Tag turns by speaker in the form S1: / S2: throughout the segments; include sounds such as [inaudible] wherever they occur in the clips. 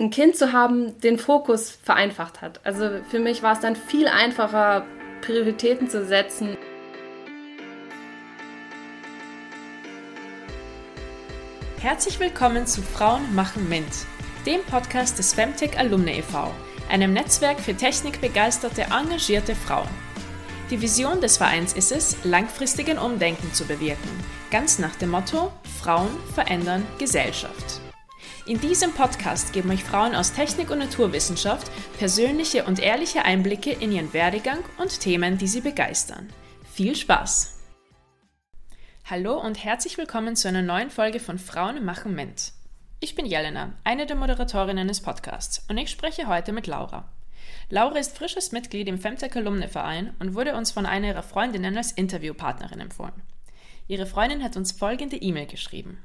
S1: ein Kind zu haben den Fokus vereinfacht hat. Also für mich war es dann viel einfacher, Prioritäten zu setzen.
S2: Herzlich willkommen zu Frauen machen MINT, dem Podcast des Femtech Alumni e.V., einem Netzwerk für technikbegeisterte, engagierte Frauen. Die Vision des Vereins ist es, langfristigen Umdenken zu bewirken, ganz nach dem Motto Frauen verändern Gesellschaft. In diesem Podcast geben euch Frauen aus Technik und Naturwissenschaft persönliche und ehrliche Einblicke in ihren Werdegang und Themen, die sie begeistern. Viel Spaß! Hallo und herzlich willkommen zu einer neuen Folge von Frauen machen Ment. Ich bin Jelena, eine der Moderatorinnen des Podcasts, und ich spreche heute mit Laura. Laura ist frisches Mitglied im Femtech Alumni Verein und wurde uns von einer ihrer Freundinnen als Interviewpartnerin empfohlen. Ihre Freundin hat uns folgende E-Mail geschrieben.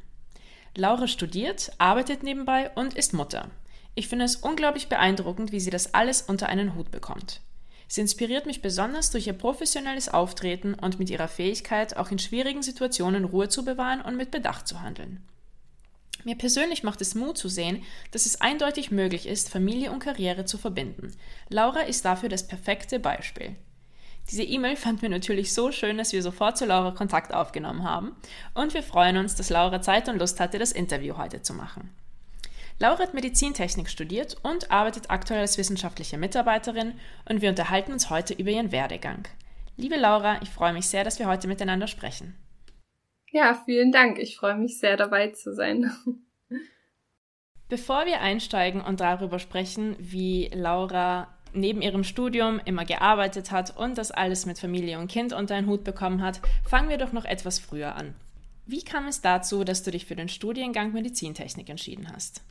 S2: Laura studiert, arbeitet nebenbei und ist Mutter. Ich finde es unglaublich beeindruckend, wie sie das alles unter einen Hut bekommt. Sie inspiriert mich besonders durch ihr professionelles Auftreten und mit ihrer Fähigkeit, auch in schwierigen Situationen Ruhe zu bewahren und mit Bedacht zu handeln. Mir persönlich macht es Mut zu sehen, dass es eindeutig möglich ist, Familie und Karriere zu verbinden. Laura ist dafür das perfekte Beispiel. Diese E-Mail fanden wir natürlich so schön, dass wir sofort zu Laura Kontakt aufgenommen haben und wir freuen uns, dass Laura Zeit und Lust hatte, das Interview heute zu machen. Laura hat Medizintechnik studiert und arbeitet aktuell als wissenschaftliche Mitarbeiterin und wir unterhalten uns heute über ihren Werdegang. Liebe Laura, ich freue mich sehr, dass wir heute miteinander sprechen.
S1: Ja, vielen Dank. Ich freue mich sehr, dabei zu sein.
S2: Bevor wir einsteigen und darüber sprechen, wie Laura neben ihrem Studium immer gearbeitet hat und das alles mit Familie und Kind unter einen Hut bekommen hat, fangen wir doch noch etwas früher an. Wie kam es dazu, dass du dich für den Studiengang Medizintechnik entschieden hast?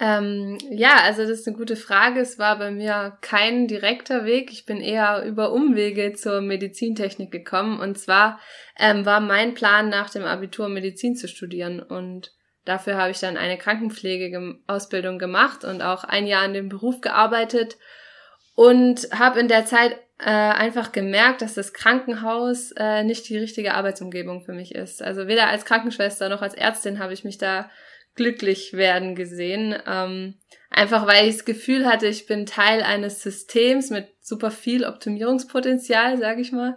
S1: Ähm, ja, also das ist eine gute Frage. Es war bei mir kein direkter Weg. Ich bin eher über Umwege zur Medizintechnik gekommen. Und zwar ähm, war mein Plan, nach dem Abitur Medizin zu studieren. Und dafür habe ich dann eine Krankenpflegeausbildung gemacht und auch ein Jahr in dem Beruf gearbeitet. Und habe in der Zeit äh, einfach gemerkt, dass das Krankenhaus äh, nicht die richtige Arbeitsumgebung für mich ist. Also weder als Krankenschwester noch als Ärztin habe ich mich da glücklich werden gesehen. Ähm, einfach weil ich das Gefühl hatte, ich bin Teil eines Systems mit super viel Optimierungspotenzial, sage ich mal.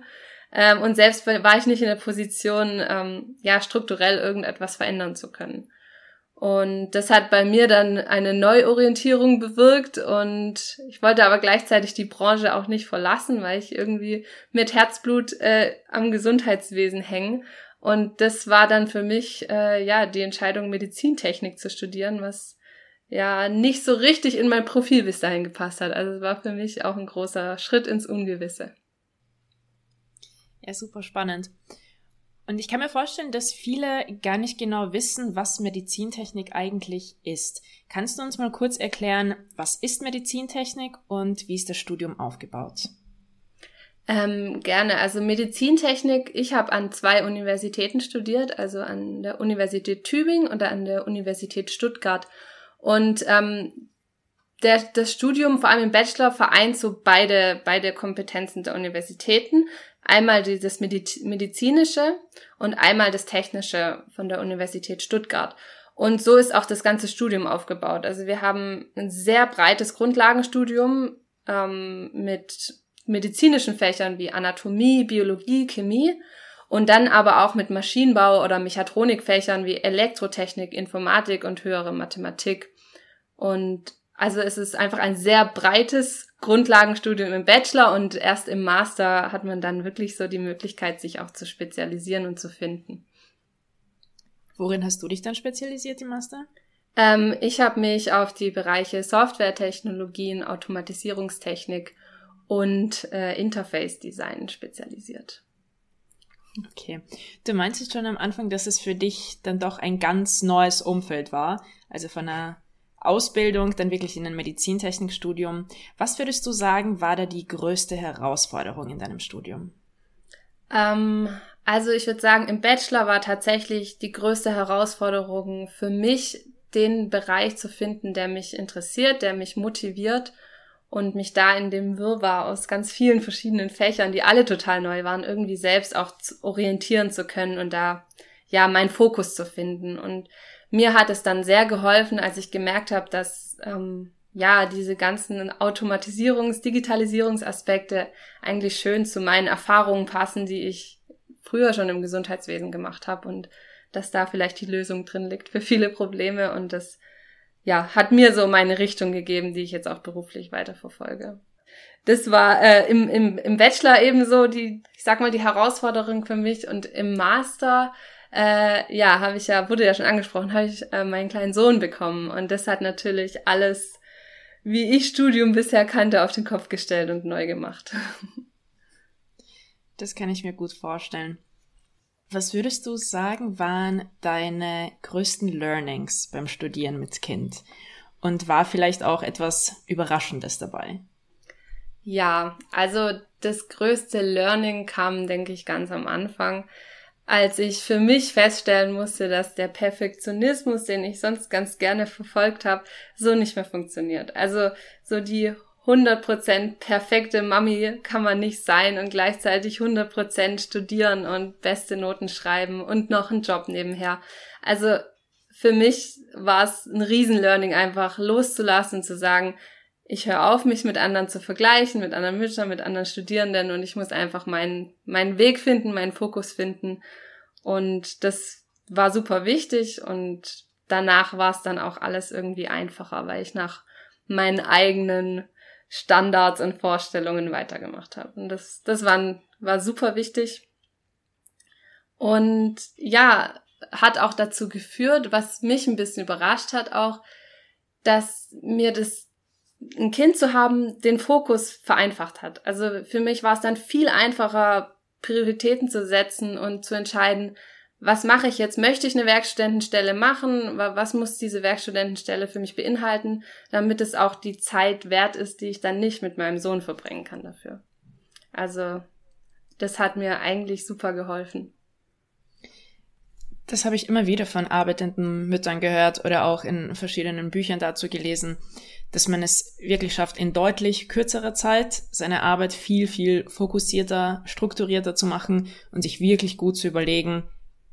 S1: Ähm, und selbst war ich nicht in der Position, ähm, ja, strukturell irgendetwas verändern zu können. Und das hat bei mir dann eine Neuorientierung bewirkt und ich wollte aber gleichzeitig die Branche auch nicht verlassen, weil ich irgendwie mit Herzblut äh, am Gesundheitswesen hänge und das war dann für mich äh, ja die Entscheidung, Medizintechnik zu studieren, was ja nicht so richtig in mein Profil bis dahin gepasst hat. Also es war für mich auch ein großer Schritt ins Ungewisse.
S2: Ja, super spannend. Und ich kann mir vorstellen, dass viele gar nicht genau wissen, was Medizintechnik eigentlich ist. Kannst du uns mal kurz erklären, was ist Medizintechnik und wie ist das Studium aufgebaut?
S1: Ähm, gerne. Also Medizintechnik, ich habe an zwei Universitäten studiert, also an der Universität Tübingen und an der Universität Stuttgart. Und ähm, der, das Studium, vor allem im Bachelor, vereint so beide, beide Kompetenzen der Universitäten. Einmal die, das medizinische und einmal das technische von der Universität Stuttgart. Und so ist auch das ganze Studium aufgebaut. Also wir haben ein sehr breites Grundlagenstudium ähm, mit medizinischen Fächern wie Anatomie, Biologie, Chemie und dann aber auch mit Maschinenbau oder Mechatronikfächern wie Elektrotechnik, Informatik und höhere Mathematik. Und also es ist einfach ein sehr breites Grundlagenstudium im Bachelor und erst im Master hat man dann wirklich so die Möglichkeit, sich auch zu spezialisieren und zu finden.
S2: Worin hast du dich dann spezialisiert im Master?
S1: Ähm, ich habe mich auf die Bereiche Softwaretechnologien, Automatisierungstechnik und äh, Interface Design spezialisiert.
S2: Okay. Du meintest schon am Anfang, dass es für dich dann doch ein ganz neues Umfeld war. Also von einer Ausbildung dann wirklich in ein Medizintechnikstudium. Was würdest du sagen, war da die größte Herausforderung in deinem Studium?
S1: Ähm, also ich würde sagen, im Bachelor war tatsächlich die größte Herausforderung für mich, den Bereich zu finden, der mich interessiert, der mich motiviert und mich da in dem Wirrwarr aus ganz vielen verschiedenen Fächern, die alle total neu waren, irgendwie selbst auch orientieren zu können und da ja meinen Fokus zu finden. Und mir hat es dann sehr geholfen, als ich gemerkt habe, dass ähm, ja diese ganzen Automatisierungs-, Digitalisierungsaspekte eigentlich schön zu meinen Erfahrungen passen, die ich früher schon im Gesundheitswesen gemacht habe und dass da vielleicht die Lösung drin liegt für viele Probleme und das ja hat mir so meine Richtung gegeben, die ich jetzt auch beruflich weiterverfolge. Das war äh, im, im, im Bachelor ebenso die, ich sag mal, die Herausforderung für mich und im Master äh, ja, habe ich ja, wurde ja schon angesprochen, habe ich äh, meinen kleinen Sohn bekommen. Und das hat natürlich alles, wie ich Studium bisher kannte, auf den Kopf gestellt und neu gemacht.
S2: Das kann ich mir gut vorstellen. Was würdest du sagen, waren deine größten Learnings beim Studieren mit Kind? Und war vielleicht auch etwas Überraschendes dabei?
S1: Ja, also das größte Learning kam, denke ich, ganz am Anfang als ich für mich feststellen musste, dass der Perfektionismus, den ich sonst ganz gerne verfolgt habe, so nicht mehr funktioniert. Also so die 100% perfekte Mami kann man nicht sein und gleichzeitig 100% studieren und beste Noten schreiben und noch einen Job nebenher. Also für mich war es ein Riesenlearning einfach loszulassen, zu sagen, ich höre auf, mich mit anderen zu vergleichen, mit anderen Müttern, mit anderen Studierenden und ich muss einfach meinen, meinen Weg finden, meinen Fokus finden. Und das war super wichtig und danach war es dann auch alles irgendwie einfacher, weil ich nach meinen eigenen Standards und Vorstellungen weitergemacht habe. Und das, das war, war super wichtig. Und ja, hat auch dazu geführt, was mich ein bisschen überrascht hat, auch, dass mir das ein Kind zu haben, den Fokus vereinfacht hat. Also für mich war es dann viel einfacher, Prioritäten zu setzen und zu entscheiden, was mache ich jetzt? Möchte ich eine Werkstudentenstelle machen? Was muss diese Werkstudentenstelle für mich beinhalten, damit es auch die Zeit wert ist, die ich dann nicht mit meinem Sohn verbringen kann dafür? Also, das hat mir eigentlich super geholfen.
S2: Das habe ich immer wieder von arbeitenden Müttern gehört oder auch in verschiedenen Büchern dazu gelesen, dass man es wirklich schafft, in deutlich kürzerer Zeit seine Arbeit viel, viel fokussierter, strukturierter zu machen und sich wirklich gut zu überlegen,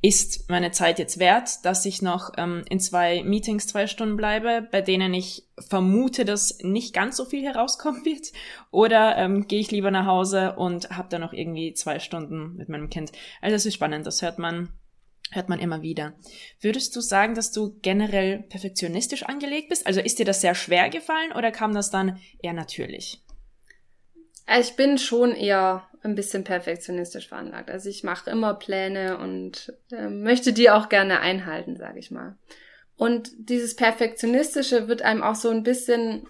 S2: ist meine Zeit jetzt wert, dass ich noch ähm, in zwei Meetings zwei Stunden bleibe, bei denen ich vermute, dass nicht ganz so viel herauskommen wird? Oder ähm, gehe ich lieber nach Hause und habe dann noch irgendwie zwei Stunden mit meinem Kind? Also das ist spannend, das hört man hört man immer wieder. Würdest du sagen, dass du generell perfektionistisch angelegt bist? Also ist dir das sehr schwer gefallen oder kam das dann eher natürlich?
S1: Also ich bin schon eher ein bisschen perfektionistisch veranlagt. Also ich mache immer Pläne und äh, möchte die auch gerne einhalten, sage ich mal. Und dieses Perfektionistische wird einem auch so ein bisschen,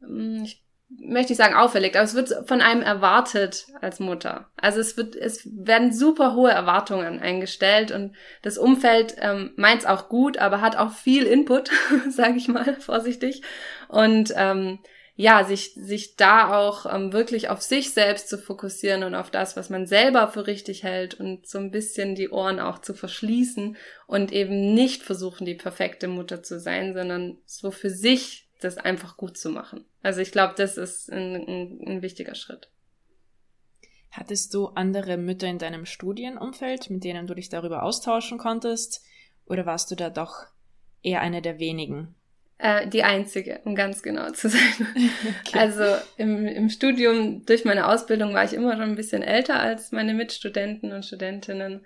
S1: hm, ich möchte ich sagen, auferlegt, aber es wird von einem erwartet als Mutter. Also es wird, es werden super hohe Erwartungen eingestellt und das Umfeld ähm, meint es auch gut, aber hat auch viel Input, [laughs] sage ich mal vorsichtig. Und ähm, ja, sich, sich da auch ähm, wirklich auf sich selbst zu fokussieren und auf das, was man selber für richtig hält und so ein bisschen die Ohren auch zu verschließen und eben nicht versuchen, die perfekte Mutter zu sein, sondern so für sich das einfach gut zu machen. Also ich glaube, das ist ein, ein, ein wichtiger Schritt.
S2: Hattest du andere Mütter in deinem Studienumfeld, mit denen du dich darüber austauschen konntest? Oder warst du da doch eher eine der wenigen?
S1: Äh, die einzige, um ganz genau zu sein. [laughs] Okay. Also im, im Studium, durch meine Ausbildung war ich immer schon ein bisschen älter als meine Mitstudenten und Studentinnen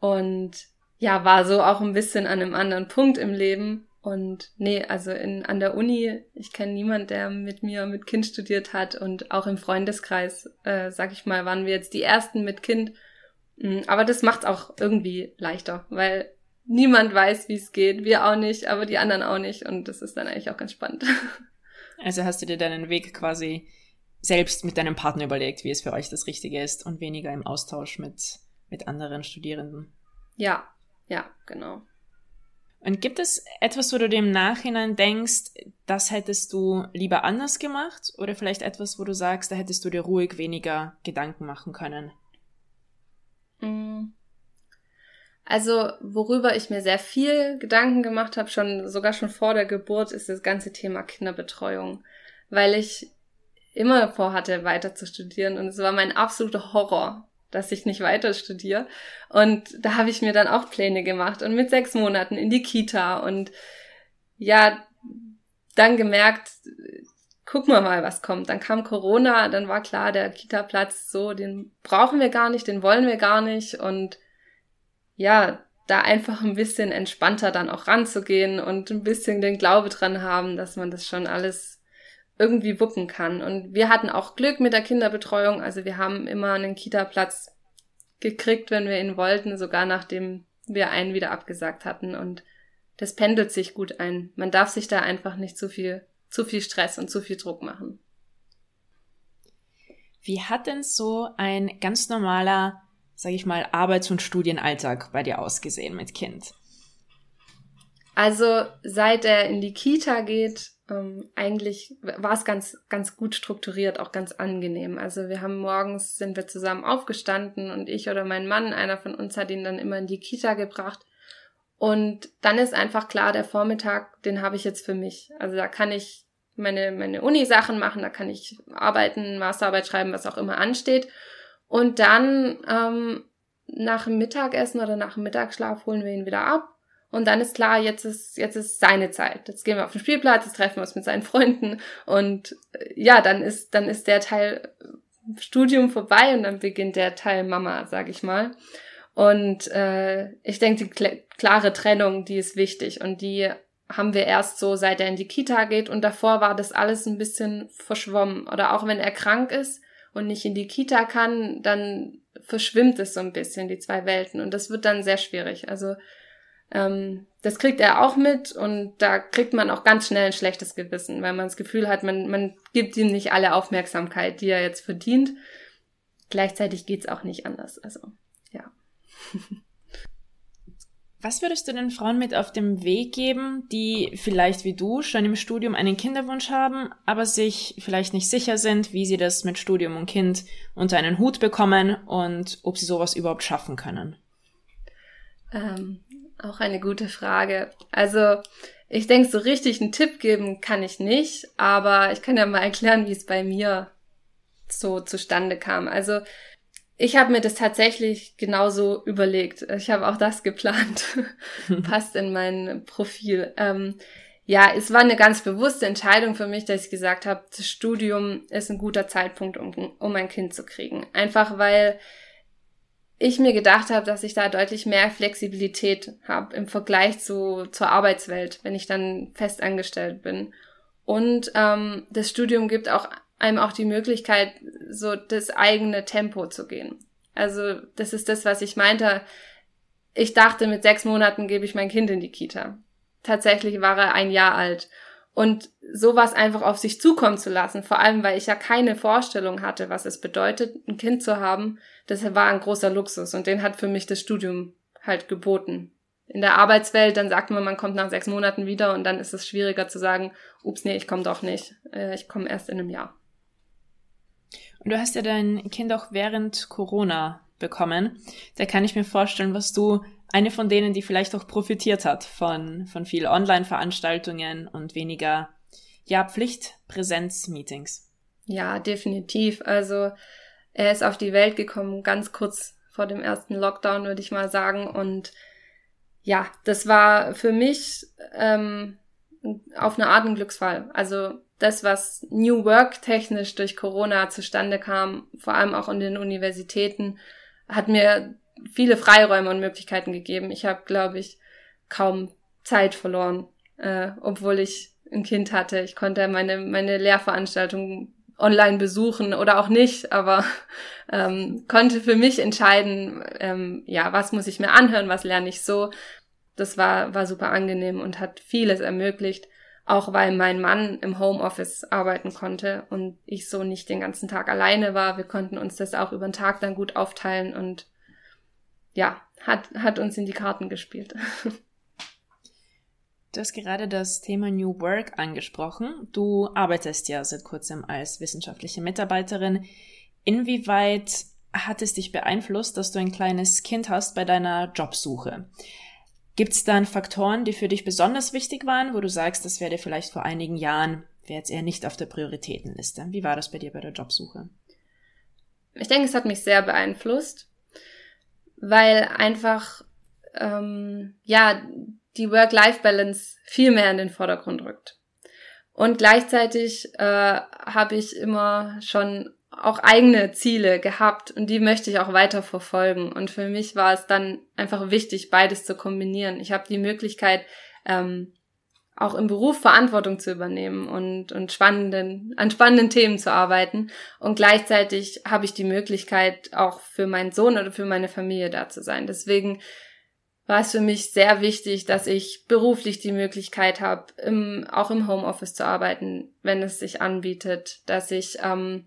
S1: und ja, war so auch ein bisschen an einem anderen Punkt im Leben. Und nee, also in, an der Uni, ich kenne niemand, der mit mir mit Kind studiert hat und auch im Freundeskreis, äh, sag ich mal, waren wir jetzt die ersten mit Kind. Mm, aber das macht's auch irgendwie leichter, weil niemand weiß, wie es geht. Wir auch nicht, aber die anderen auch nicht. Und das ist dann eigentlich auch ganz spannend. [laughs]
S2: Also hast du dir deinen Weg quasi selbst mit deinem Partner überlegt, wie es für euch das Richtige ist und weniger im Austausch mit, mit anderen Studierenden.
S1: Ja, ja, genau.
S2: Und gibt es etwas, wo du im Nachhinein denkst, das hättest du lieber anders gemacht? Oder vielleicht etwas, wo du sagst, da hättest du dir ruhig weniger Gedanken machen können?
S1: Mm. Also, worüber ich mir sehr viel Gedanken gemacht habe, schon sogar schon vor der Geburt, ist das ganze Thema Kinderbetreuung, weil ich immer vorhatte, weiter zu studieren und es war mein absoluter Horror, dass ich nicht weiter studiere. Und da habe ich mir dann auch Pläne gemacht und mit sechs Monaten in die Kita und ja, dann gemerkt, gucken wir mal, was kommt. Dann kam Corona, dann war klar, der Kita-Platz so, den brauchen wir gar nicht, den wollen wir gar nicht und ja, da einfach ein bisschen entspannter dann auch ranzugehen und ein bisschen den Glaube dran haben, dass man das schon alles irgendwie wuppen kann. Und wir hatten auch Glück mit der Kinderbetreuung, also wir haben immer einen Kita-Platz gekriegt, wenn wir ihn wollten, sogar nachdem wir einen wieder abgesagt hatten und das pendelt sich gut ein. Man darf sich da einfach nicht zu viel zu viel Stress und zu viel Druck machen.
S2: Wie hat denn so ein ganz normaler, sag ich mal, Arbeits- und Studienalltag bei dir ausgesehen mit Kind?
S1: Also seit er in die Kita geht, ähm, eigentlich war es ganz, ganz gut strukturiert, auch ganz angenehm. Also wir haben morgens sind wir zusammen aufgestanden und ich oder mein Mann, einer von uns hat ihn dann immer in die Kita gebracht. Und dann ist einfach klar, der Vormittag, den habe ich jetzt für mich. Also da kann ich meine, meine Uni-Sachen machen, da kann ich arbeiten, Masterarbeit schreiben, was auch immer ansteht. Und dann ähm, nach dem Mittagessen oder nach dem Mittagsschlaf holen wir ihn wieder ab. Und dann ist klar, jetzt ist, jetzt ist seine Zeit. Jetzt gehen wir auf den Spielplatz, jetzt treffen wir uns mit seinen Freunden. Und äh, ja, dann ist, dann ist der Teil Studium vorbei und dann beginnt der Teil Mama, sag ich mal. Und äh, ich denke, die klare Trennung, die ist wichtig und die haben wir erst so, seit er in die Kita geht und davor war das alles ein bisschen verschwommen. Oder auch wenn er krank ist und nicht in die Kita kann, dann verschwimmt es so ein bisschen, die zwei Welten. Und das wird dann sehr schwierig. Also ähm, das kriegt er auch mit und da kriegt man auch ganz schnell ein schlechtes Gewissen, weil man das Gefühl hat, man, man gibt ihm nicht alle Aufmerksamkeit, die er jetzt verdient. Gleichzeitig geht's auch nicht anders. Also ja. [laughs]
S2: Was würdest du den Frauen mit auf dem Weg geben, die vielleicht wie du schon im Studium einen Kinderwunsch haben, aber sich vielleicht nicht sicher sind, wie sie das mit Studium und Kind unter einen Hut bekommen und ob sie sowas überhaupt schaffen können?
S1: Ähm, auch eine gute Frage. Also ich denke, so richtig einen Tipp geben kann ich nicht, aber ich kann ja mal erklären, wie es bei mir so zustande kam. Also ich habe mir das tatsächlich genauso überlegt. Ich habe auch das geplant. [laughs] Passt in mein Profil. Ähm, ja, es war eine ganz bewusste Entscheidung für mich, dass ich gesagt habe, das Studium ist ein guter Zeitpunkt, um, um ein Kind zu kriegen. Einfach weil ich mir gedacht habe, dass ich da deutlich mehr Flexibilität habe im Vergleich zu, zur Arbeitswelt, wenn ich dann fest angestellt bin. Und ähm, das Studium gibt auch einem auch die Möglichkeit, so das eigene Tempo zu gehen. Also das ist das, was ich meinte. Ich dachte, mit sechs Monaten gebe ich mein Kind in die Kita. Tatsächlich war er ein Jahr alt. Und sowas einfach auf sich zukommen zu lassen, vor allem weil ich ja keine Vorstellung hatte, was es bedeutet, ein Kind zu haben, das war ein großer Luxus und den hat für mich das Studium halt geboten. In der Arbeitswelt, dann sagt man, man kommt nach sechs Monaten wieder und dann ist es schwieriger zu sagen, ups, nee, ich komme doch nicht, äh, ich komme erst in einem Jahr.
S2: Und du hast ja dein Kind auch während Corona bekommen. Da kann ich mir vorstellen, was du eine von denen, die vielleicht auch profitiert hat von, von viel Online-Veranstaltungen und weniger, ja, Pflichtpräsenz-Meetings.
S1: Ja, definitiv. Also, er ist auf die Welt gekommen, ganz kurz vor dem ersten Lockdown, würde ich mal sagen. Und ja, das war für mich ähm, auf eine Art ein Glücksfall. Also das, was New Work technisch durch Corona zustande kam, vor allem auch in den Universitäten, hat mir viele Freiräume und Möglichkeiten gegeben. Ich habe, glaube ich, kaum Zeit verloren, äh, obwohl ich ein Kind hatte. Ich konnte meine, meine Lehrveranstaltungen online besuchen oder auch nicht, aber [laughs] ähm, konnte für mich entscheiden, ähm, ja, was muss ich mir anhören, was lerne ich so. Das war, war super angenehm und hat vieles ermöglicht auch weil mein Mann im Homeoffice arbeiten konnte und ich so nicht den ganzen Tag alleine war. Wir konnten uns das auch über den Tag dann gut aufteilen und ja, hat, hat uns in die Karten gespielt. [laughs]
S2: Du hast gerade das Thema New Work angesprochen. Du arbeitest ja seit kurzem als wissenschaftliche Mitarbeiterin. Inwieweit hat es dich beeinflusst, dass du ein kleines Kind hast bei deiner Jobsuche? Gibt es dann Faktoren, die für dich besonders wichtig waren, wo du sagst, das wäre dir vielleicht vor einigen Jahren, wäre jetzt eher nicht auf der Prioritätenliste? Wie war das bei dir bei der Jobsuche?
S1: ich denke, es hat mich sehr beeinflusst, weil einfach ähm, ja die Work-Life-Balance viel mehr in den Vordergrund rückt. Und gleichzeitig äh, habe ich immer schon auch eigene Ziele gehabt und die möchte ich auch weiter verfolgen. Und für mich war es dann einfach wichtig, beides zu kombinieren. Ich habe die Möglichkeit, ähm, auch im Beruf Verantwortung zu übernehmen und, und spannenden, an spannenden Themen zu arbeiten. Und gleichzeitig habe ich die Möglichkeit, auch für meinen Sohn oder für meine Familie da zu sein. Deswegen war es für mich sehr wichtig, dass ich beruflich die Möglichkeit habe, im, auch im Homeoffice zu arbeiten, wenn es sich anbietet, dass ich ähm,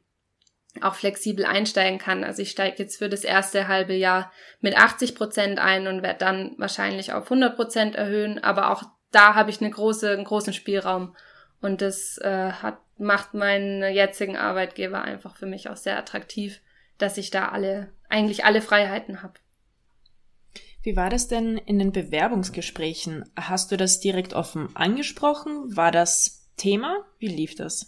S1: auch flexibel einsteigen kann. Also ich steige jetzt für das erste halbe Jahr mit 80 Prozent ein und werde dann wahrscheinlich auf 100 Prozent erhöhen, aber auch da habe ich eine große, einen großen Spielraum. Und das äh, hat, macht meinen jetzigen Arbeitgeber einfach für mich auch sehr attraktiv, dass ich da alle, eigentlich alle Freiheiten habe.
S2: Wie war das denn in den Bewerbungsgesprächen? Hast du das direkt offen angesprochen? War das Thema? Wie lief das?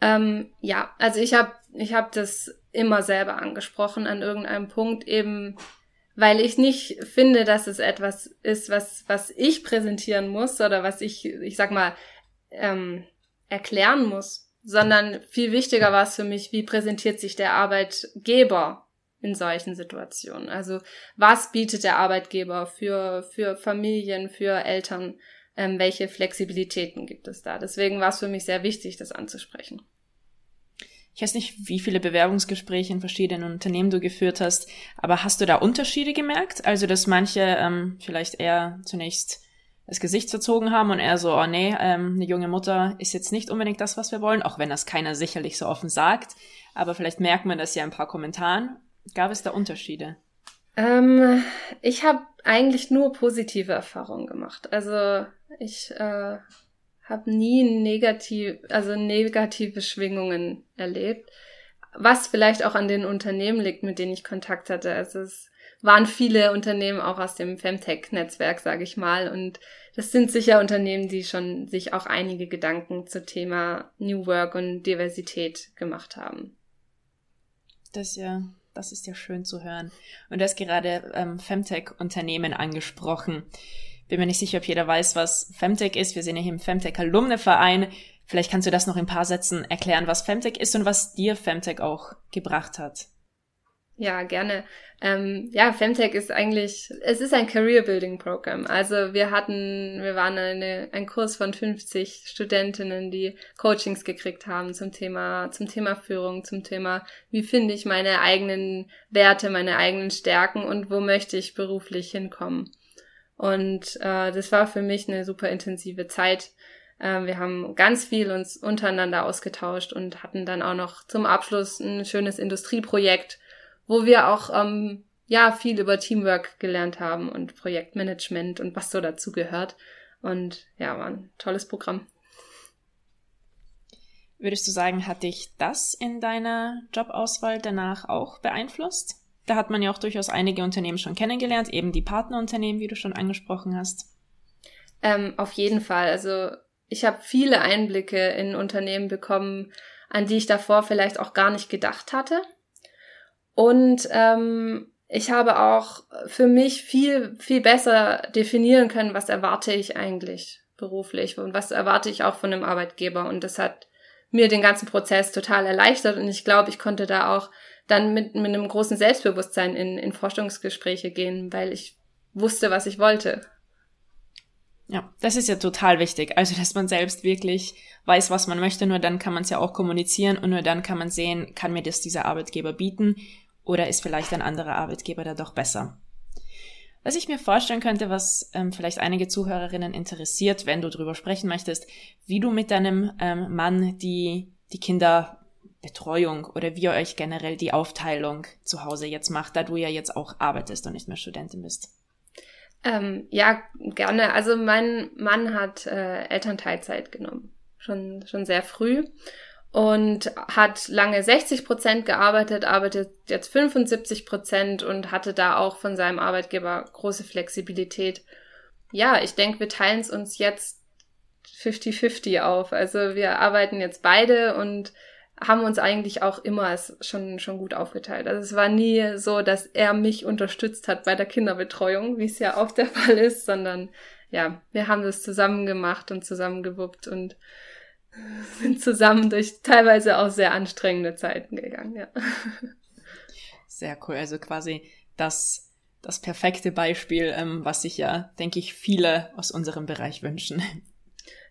S1: Ähm, ja, also ich habe ich hab das immer selber angesprochen an irgendeinem Punkt, eben weil ich nicht finde, dass es etwas ist, was, was ich präsentieren muss oder was ich, ich sag mal, ähm, erklären muss, sondern viel wichtiger war es für mich, wie präsentiert sich der Arbeitgeber in solchen Situationen. Also was bietet der Arbeitgeber für, für Familien, für Eltern, ähm, welche Flexibilitäten gibt es da. Deswegen war es für mich sehr wichtig, das anzusprechen
S2: ich weiß nicht, wie viele Bewerbungsgespräche in verschiedenen Unternehmen du geführt hast, aber hast du da Unterschiede gemerkt? Also, dass manche ähm, vielleicht eher zunächst das Gesicht verzogen haben und eher so, oh nee, ähm, eine junge Mutter ist jetzt nicht unbedingt das, was wir wollen, auch wenn das keiner sicherlich so offen sagt. Aber vielleicht merkt man das ja in ein paar Kommentaren. Gab es da Unterschiede?
S1: Ähm, ich habe eigentlich nur positive Erfahrungen gemacht. Also ich äh, habe nie negativ, also negative Schwingungen erlebt. Was vielleicht auch an den Unternehmen liegt, mit denen ich Kontakt hatte. Also es waren viele Unternehmen auch aus dem Femtech-Netzwerk, sage ich mal. Und das sind sicher Unternehmen, die schon sich auch einige Gedanken zum Thema New Work und Diversität gemacht haben.
S2: Das ja, das ist ja schön zu hören. Und du hast gerade ähm, Femtech-Unternehmen angesprochen bin mir nicht sicher, ob jeder weiß, was Femtech ist. Wir sind ja hier im Femtech Alumne Verein. Vielleicht kannst du das noch in ein paar Sätzen erklären, was Femtech ist und was dir Femtech auch gebracht hat.
S1: Ja, gerne. Ähm, ja, Femtech ist eigentlich, es ist ein Career Building Program. Also wir hatten, wir waren eine, ein Kurs von 50 Studentinnen, die Coachings gekriegt haben zum Thema, zum Thema Führung, zum Thema, wie finde ich meine eigenen Werte, meine eigenen Stärken und wo möchte ich beruflich hinkommen. Und äh, das war für mich eine super intensive Zeit. Äh, wir haben ganz viel uns untereinander ausgetauscht und hatten dann auch noch zum Abschluss ein schönes Industrieprojekt, wo wir auch ähm, ja viel über Teamwork gelernt haben und Projektmanagement und was so dazu gehört. Und ja, war ein tolles Programm.
S2: Würdest du sagen, hat dich das in deiner Jobauswahl danach auch beeinflusst? Da hat man ja auch durchaus einige Unternehmen schon kennengelernt, eben die Partnerunternehmen, wie du schon angesprochen hast.
S1: Ähm, auf jeden Fall. Also ich habe viele Einblicke in Unternehmen bekommen, an die ich davor vielleicht auch gar nicht gedacht hatte. Und ähm, ich habe auch für mich viel, viel besser definieren können, was erwarte ich eigentlich beruflich und was erwarte ich auch von einem Arbeitgeber. Und das hat mir den ganzen Prozess total erleichtert und ich glaube, ich konnte da auch dann mit, mit einem großen Selbstbewusstsein in, in Forschungsgespräche gehen, weil ich wusste, was ich wollte.
S2: Ja, das ist ja total wichtig. Also, dass man selbst wirklich weiß, was man möchte, nur dann kann man es ja auch kommunizieren und nur dann kann man sehen, kann mir das dieser Arbeitgeber bieten oder ist vielleicht ein anderer Arbeitgeber da doch besser. Was ich mir vorstellen könnte, was ähm, vielleicht einige Zuhörerinnen interessiert, wenn du darüber sprechen möchtest, wie du mit deinem ähm, Mann die, die Kinder Betreuung oder wie ihr euch generell die Aufteilung zu Hause jetzt macht, da du ja jetzt auch arbeitest und nicht mehr Studentin bist.
S1: Ähm, ja, gerne. Also mein Mann hat äh, Elternteilzeit genommen, schon, schon sehr früh und hat lange 60 Prozent gearbeitet, arbeitet jetzt 75 Prozent und hatte da auch von seinem Arbeitgeber große Flexibilität. Ja, ich denke, wir teilen es uns jetzt 50-50 auf. Also wir arbeiten jetzt beide und haben uns eigentlich auch immer es schon, schon gut aufgeteilt. Also es war nie so, dass er mich unterstützt hat bei der Kinderbetreuung, wie es ja auch der [laughs] Fall ist, sondern ja, wir haben das zusammen gemacht und zusammen gewuppt und [laughs] sind zusammen durch teilweise auch sehr anstrengende Zeiten gegangen, ja. [laughs]
S2: Sehr cool. Also quasi das, das perfekte Beispiel, ähm, was sich ja, denke ich, viele aus unserem Bereich wünschen.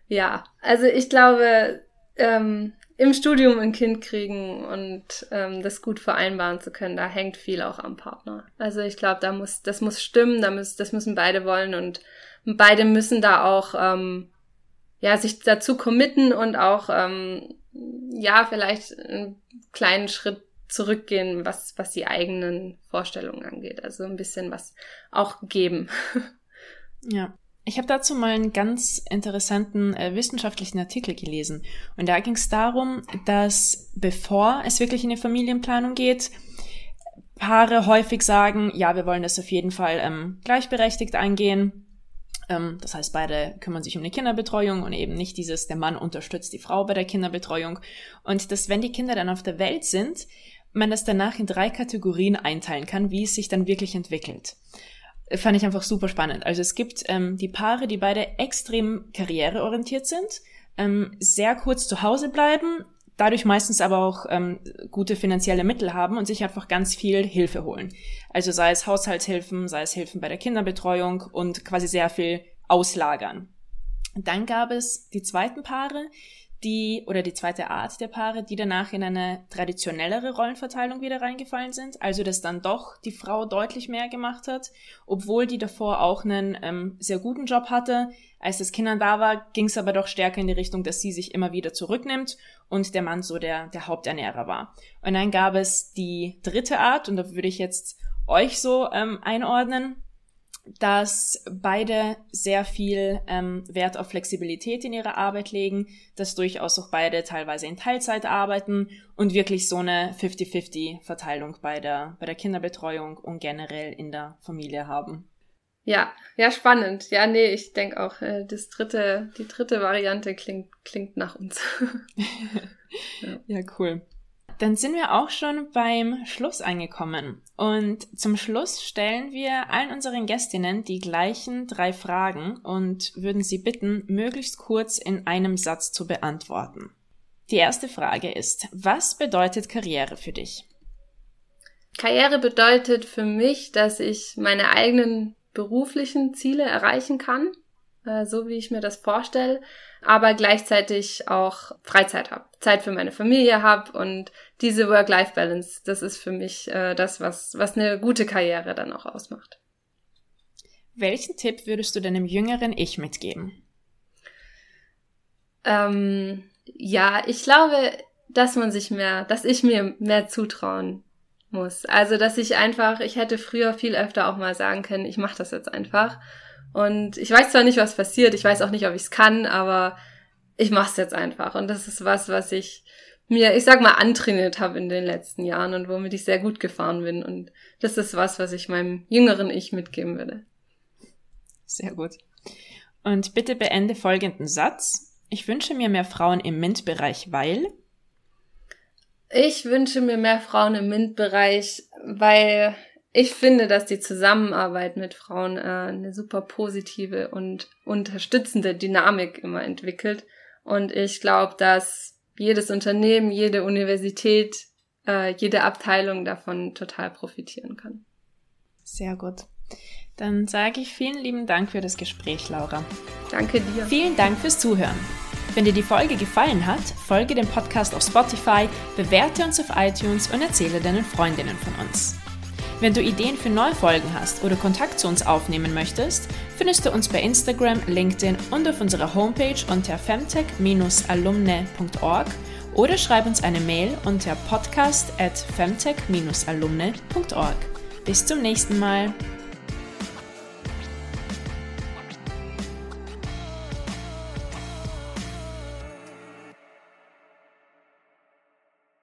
S1: Ja, also ich glaube, ähm, im Studium ein Kind kriegen und ähm, das gut vereinbaren zu können, da hängt viel auch am Partner. Also ich glaube, da muss, das muss stimmen, da muss, das müssen beide wollen und beide müssen da auch ähm, ja sich dazu committen und auch ähm, ja vielleicht einen kleinen Schritt zurückgehen, was was die eigenen Vorstellungen angeht. Also ein bisschen was auch geben. [laughs]
S2: Ja. Ich habe dazu mal einen ganz interessanten äh, wissenschaftlichen Artikel gelesen. Und da ging es darum, dass bevor es wirklich in die Familienplanung geht, Paare häufig sagen, ja, wir wollen das auf jeden Fall ähm, gleichberechtigt angehen. Ähm, das heißt, beide kümmern sich um die Kinderbetreuung und eben nicht dieses, der Mann unterstützt die Frau bei der Kinderbetreuung. Und dass, wenn die Kinder dann auf der Welt sind, man das danach in drei Kategorien einteilen kann, wie es sich dann wirklich entwickelt fand ich einfach super spannend. Also es gibt ähm, die Paare, die beide extrem karriereorientiert sind, ähm, sehr kurz zu Hause bleiben, dadurch meistens aber auch ähm, gute finanzielle Mittel haben und sich einfach ganz viel Hilfe holen. Also sei es Haushaltshilfen, sei es Hilfen bei der Kinderbetreuung und quasi sehr viel auslagern. Dann gab es die zweiten Paare, die oder die zweite Art der Paare, die danach in eine traditionellere Rollenverteilung wieder reingefallen sind, also dass dann doch die Frau deutlich mehr gemacht hat, obwohl die davor auch einen ähm, sehr guten Job hatte. Als das Kind da war, ging es aber doch stärker in die Richtung, dass sie sich immer wieder zurücknimmt und der Mann so der, der Haupternährer war. Und dann gab es die dritte Art, und da würde ich jetzt euch so ähm, einordnen, dass beide sehr viel ähm, Wert auf Flexibilität in ihrer Arbeit legen, dass durchaus auch beide teilweise in Teilzeit arbeiten und wirklich so eine 50-50-Verteilung bei der, bei der Kinderbetreuung und generell in der Familie haben.
S1: Ja, ja, spannend. Ja, nee, ich denke auch, äh, das dritte, die dritte Variante klingt, klingt nach uns.
S2: ja. [laughs] [laughs] ja, cool. Dann sind wir auch schon beim Schluss angekommen. Und zum Schluss stellen wir allen unseren Gästinnen die gleichen drei Fragen und würden sie bitten, möglichst kurz in einem Satz zu beantworten. Die erste Frage ist, was bedeutet Karriere für dich?
S1: Karriere bedeutet für mich, dass ich meine eigenen beruflichen Ziele erreichen kann, äh, so wie ich mir das vorstelle, aber gleichzeitig auch Freizeit habe, Zeit für meine Familie habe und diese Work-Life-Balance, das ist für mich äh, das, was, was eine gute Karriere dann auch ausmacht.
S2: Welchen Tipp würdest du deinem jüngeren Ich mitgeben?
S1: Ähm, ja, ich glaube, dass man sich mehr, dass ich mir mehr zutrauen muss. Also, dass ich einfach, ich hätte früher viel öfter auch mal sagen können, ich mache das jetzt einfach. Und ich weiß zwar nicht, was passiert, ich weiß auch nicht, ob ich es kann, aber ich mache es jetzt einfach. Und das ist was, was ich mir, ich sag mal, antrainiert habe in den letzten Jahren und womit ich sehr gut gefahren bin. Und das ist was, was ich meinem jüngeren Ich mitgeben würde.
S2: Sehr gut. Und bitte beende folgenden Satz. Ich wünsche mir mehr Frauen im MINT-Bereich, weil.
S1: Ich wünsche mir mehr Frauen im MINT-Bereich, weil ich finde, dass die Zusammenarbeit mit Frauen äh, eine super positive und unterstützende Dynamik immer entwickelt. Und ich glaube, dass jedes Unternehmen, jede Universität, äh, jede Abteilung davon total profitieren kann.
S2: Sehr gut. Dann sage ich vielen lieben Dank für das Gespräch, Laura.
S1: Danke dir.
S2: Vielen Dank fürs Zuhören. Wenn dir die Folge gefallen hat, folge dem Podcast auf Spotify, bewerte uns auf iTunes und erzähle deinen Freundinnen von uns. Wenn du Ideen für neue Folgen hast oder Kontakt zu uns aufnehmen möchtest, findest du uns bei Instagram, LinkedIn und auf unserer Homepage unter femtech-alumne.org oder schreib uns eine Mail unter podcast at femtech-alumne.org. Bis zum nächsten Mal.